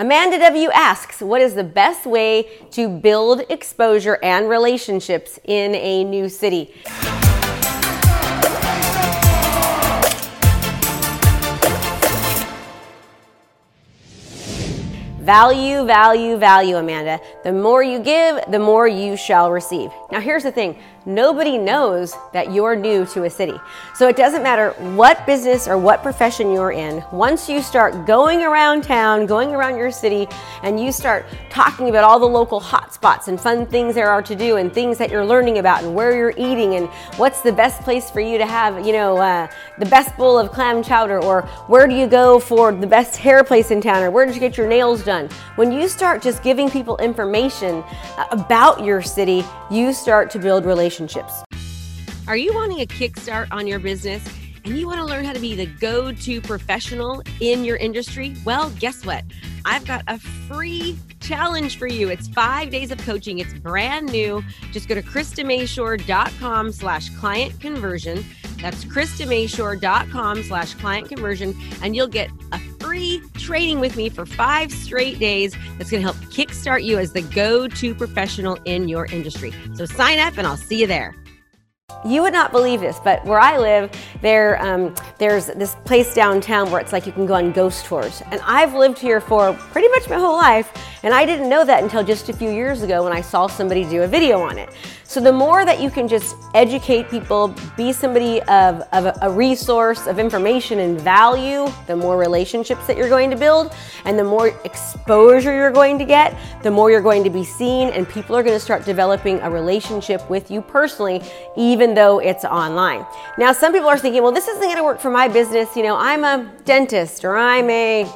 Amanda W asks, What is the best way to build exposure and relationships in a new city? Value, value, value, Amanda. The more you give, the more you shall receive. Now, here's the thing nobody knows that you're new to a city. So it doesn't matter what business or what profession you're in. Once you start going around town, going around your city, and you start talking about all the local hotspots and fun things there are to do and things that you're learning about and where you're eating and what's the best place for you to have, you know, uh, the best bowl of clam chowder or where do you go for the best hair place in town or where did you get your nails done? When you start just giving people information uh, about your city, you start to build relationships. Are you wanting a kickstart on your business? and you want to learn how to be the go to professional in your industry, well, guess what? I've got a free challenge for you. It's five days of coaching. It's brand new. Just go to KristaMashore.com slash client conversion. That's KristaMashore.com slash client conversion, and you'll get a free training with me for five straight days that's going to help kickstart you as the go to professional in your industry. So sign up, and I'll see you there. You would not believe this, but where I live, there um, there's this place downtown where it's like you can go on ghost tours. And I've lived here for pretty much my whole life, and I didn't know that until just a few years ago when I saw somebody do a video on it. So the more that you can just educate people, be somebody of, of a resource of information and value, the more relationships that you're going to build, and the more exposure you're going to get, the more you're going to be seen, and people are going to start developing a relationship with you personally, even though it's online. Now, some people are thinking, well, this isn't going to work for my business. You know, I'm a dentist or I'm a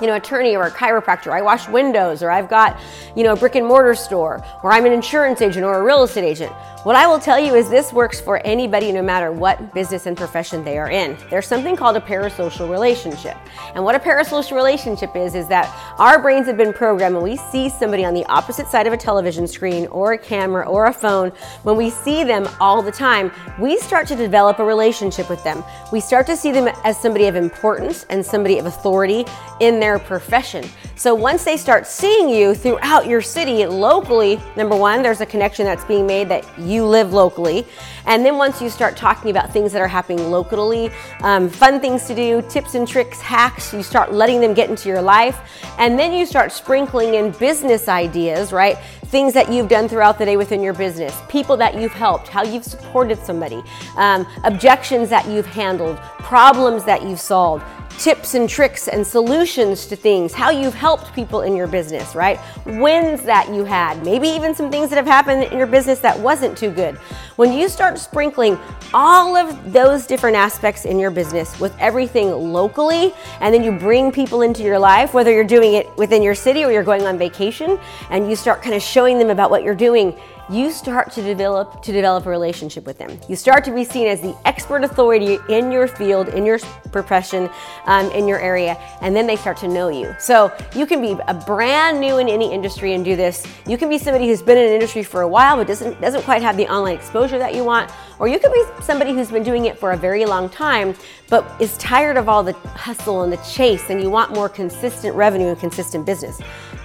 you know, attorney or a chiropractor. I wash windows, or I've got, you know, a brick and mortar store, or I'm an insurance agent or a real estate agent. What I will tell you is this works for anybody no matter what business and profession they are in. There's something called a parasocial relationship. And what a parasocial relationship is, is that our brains have been programmed when we see somebody on the opposite side of a television screen or a camera or a phone, when we see them all the time, we start to develop a relationship with them. We start to see them as somebody of importance and somebody of authority in their profession. So once they start seeing you throughout your city locally, number one, there's a connection that's being made that you live locally. And then once you start talking about things that are happening locally, um, fun things to do, tips and tricks, hacks, you start letting them get into your life. And then you start sprinkling in business ideas, right? Things that you've done throughout the day within your business, people that you've helped, how you've supported somebody, um, objections that you've handled, problems that you've solved tips and tricks and solutions to things, how you've helped people in your business, right? Wins that you had, maybe even some things that have happened in your business that wasn't too good. When you start sprinkling all of those different aspects in your business with everything locally, and then you bring people into your life, whether you're doing it within your city or you're going on vacation, and you start kind of showing them about what you're doing, you start to develop to develop a relationship with them. You start to be seen as the expert authority in your field, in your profession, um, in your area, and then they start to know you. So you can be a brand new in any industry and do this. You can be somebody who's been in an industry for a while but doesn't doesn't quite have the online exposure that you want, or you could be somebody who's been doing it for a very long time but is tired of all the hustle and the chase, and you want more consistent revenue and consistent business.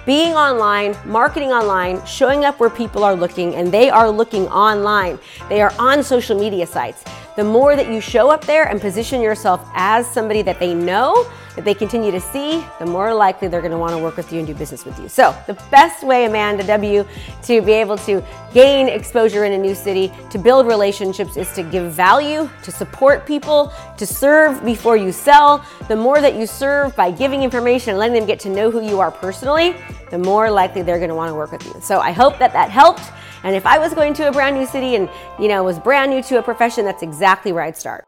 Being online, marketing online, showing up where people are looking, and they are looking online. They are on social media sites. The more that you show up there and position yourself as somebody that they know, that they continue to see, the more likely they're to want to work with you and do business with you. So, the best way, Amanda W, to be able to gain exposure in a new city, to build relationships, is to give value, to support people, to serve before you sell. The more that you serve by giving information and letting them get to know who you are personally, the more likely they're going to want to work with you. So, I hope that that helped. And if I was going to a brand new city and, you know, was brand new to a profession, that's exactly where I'd start.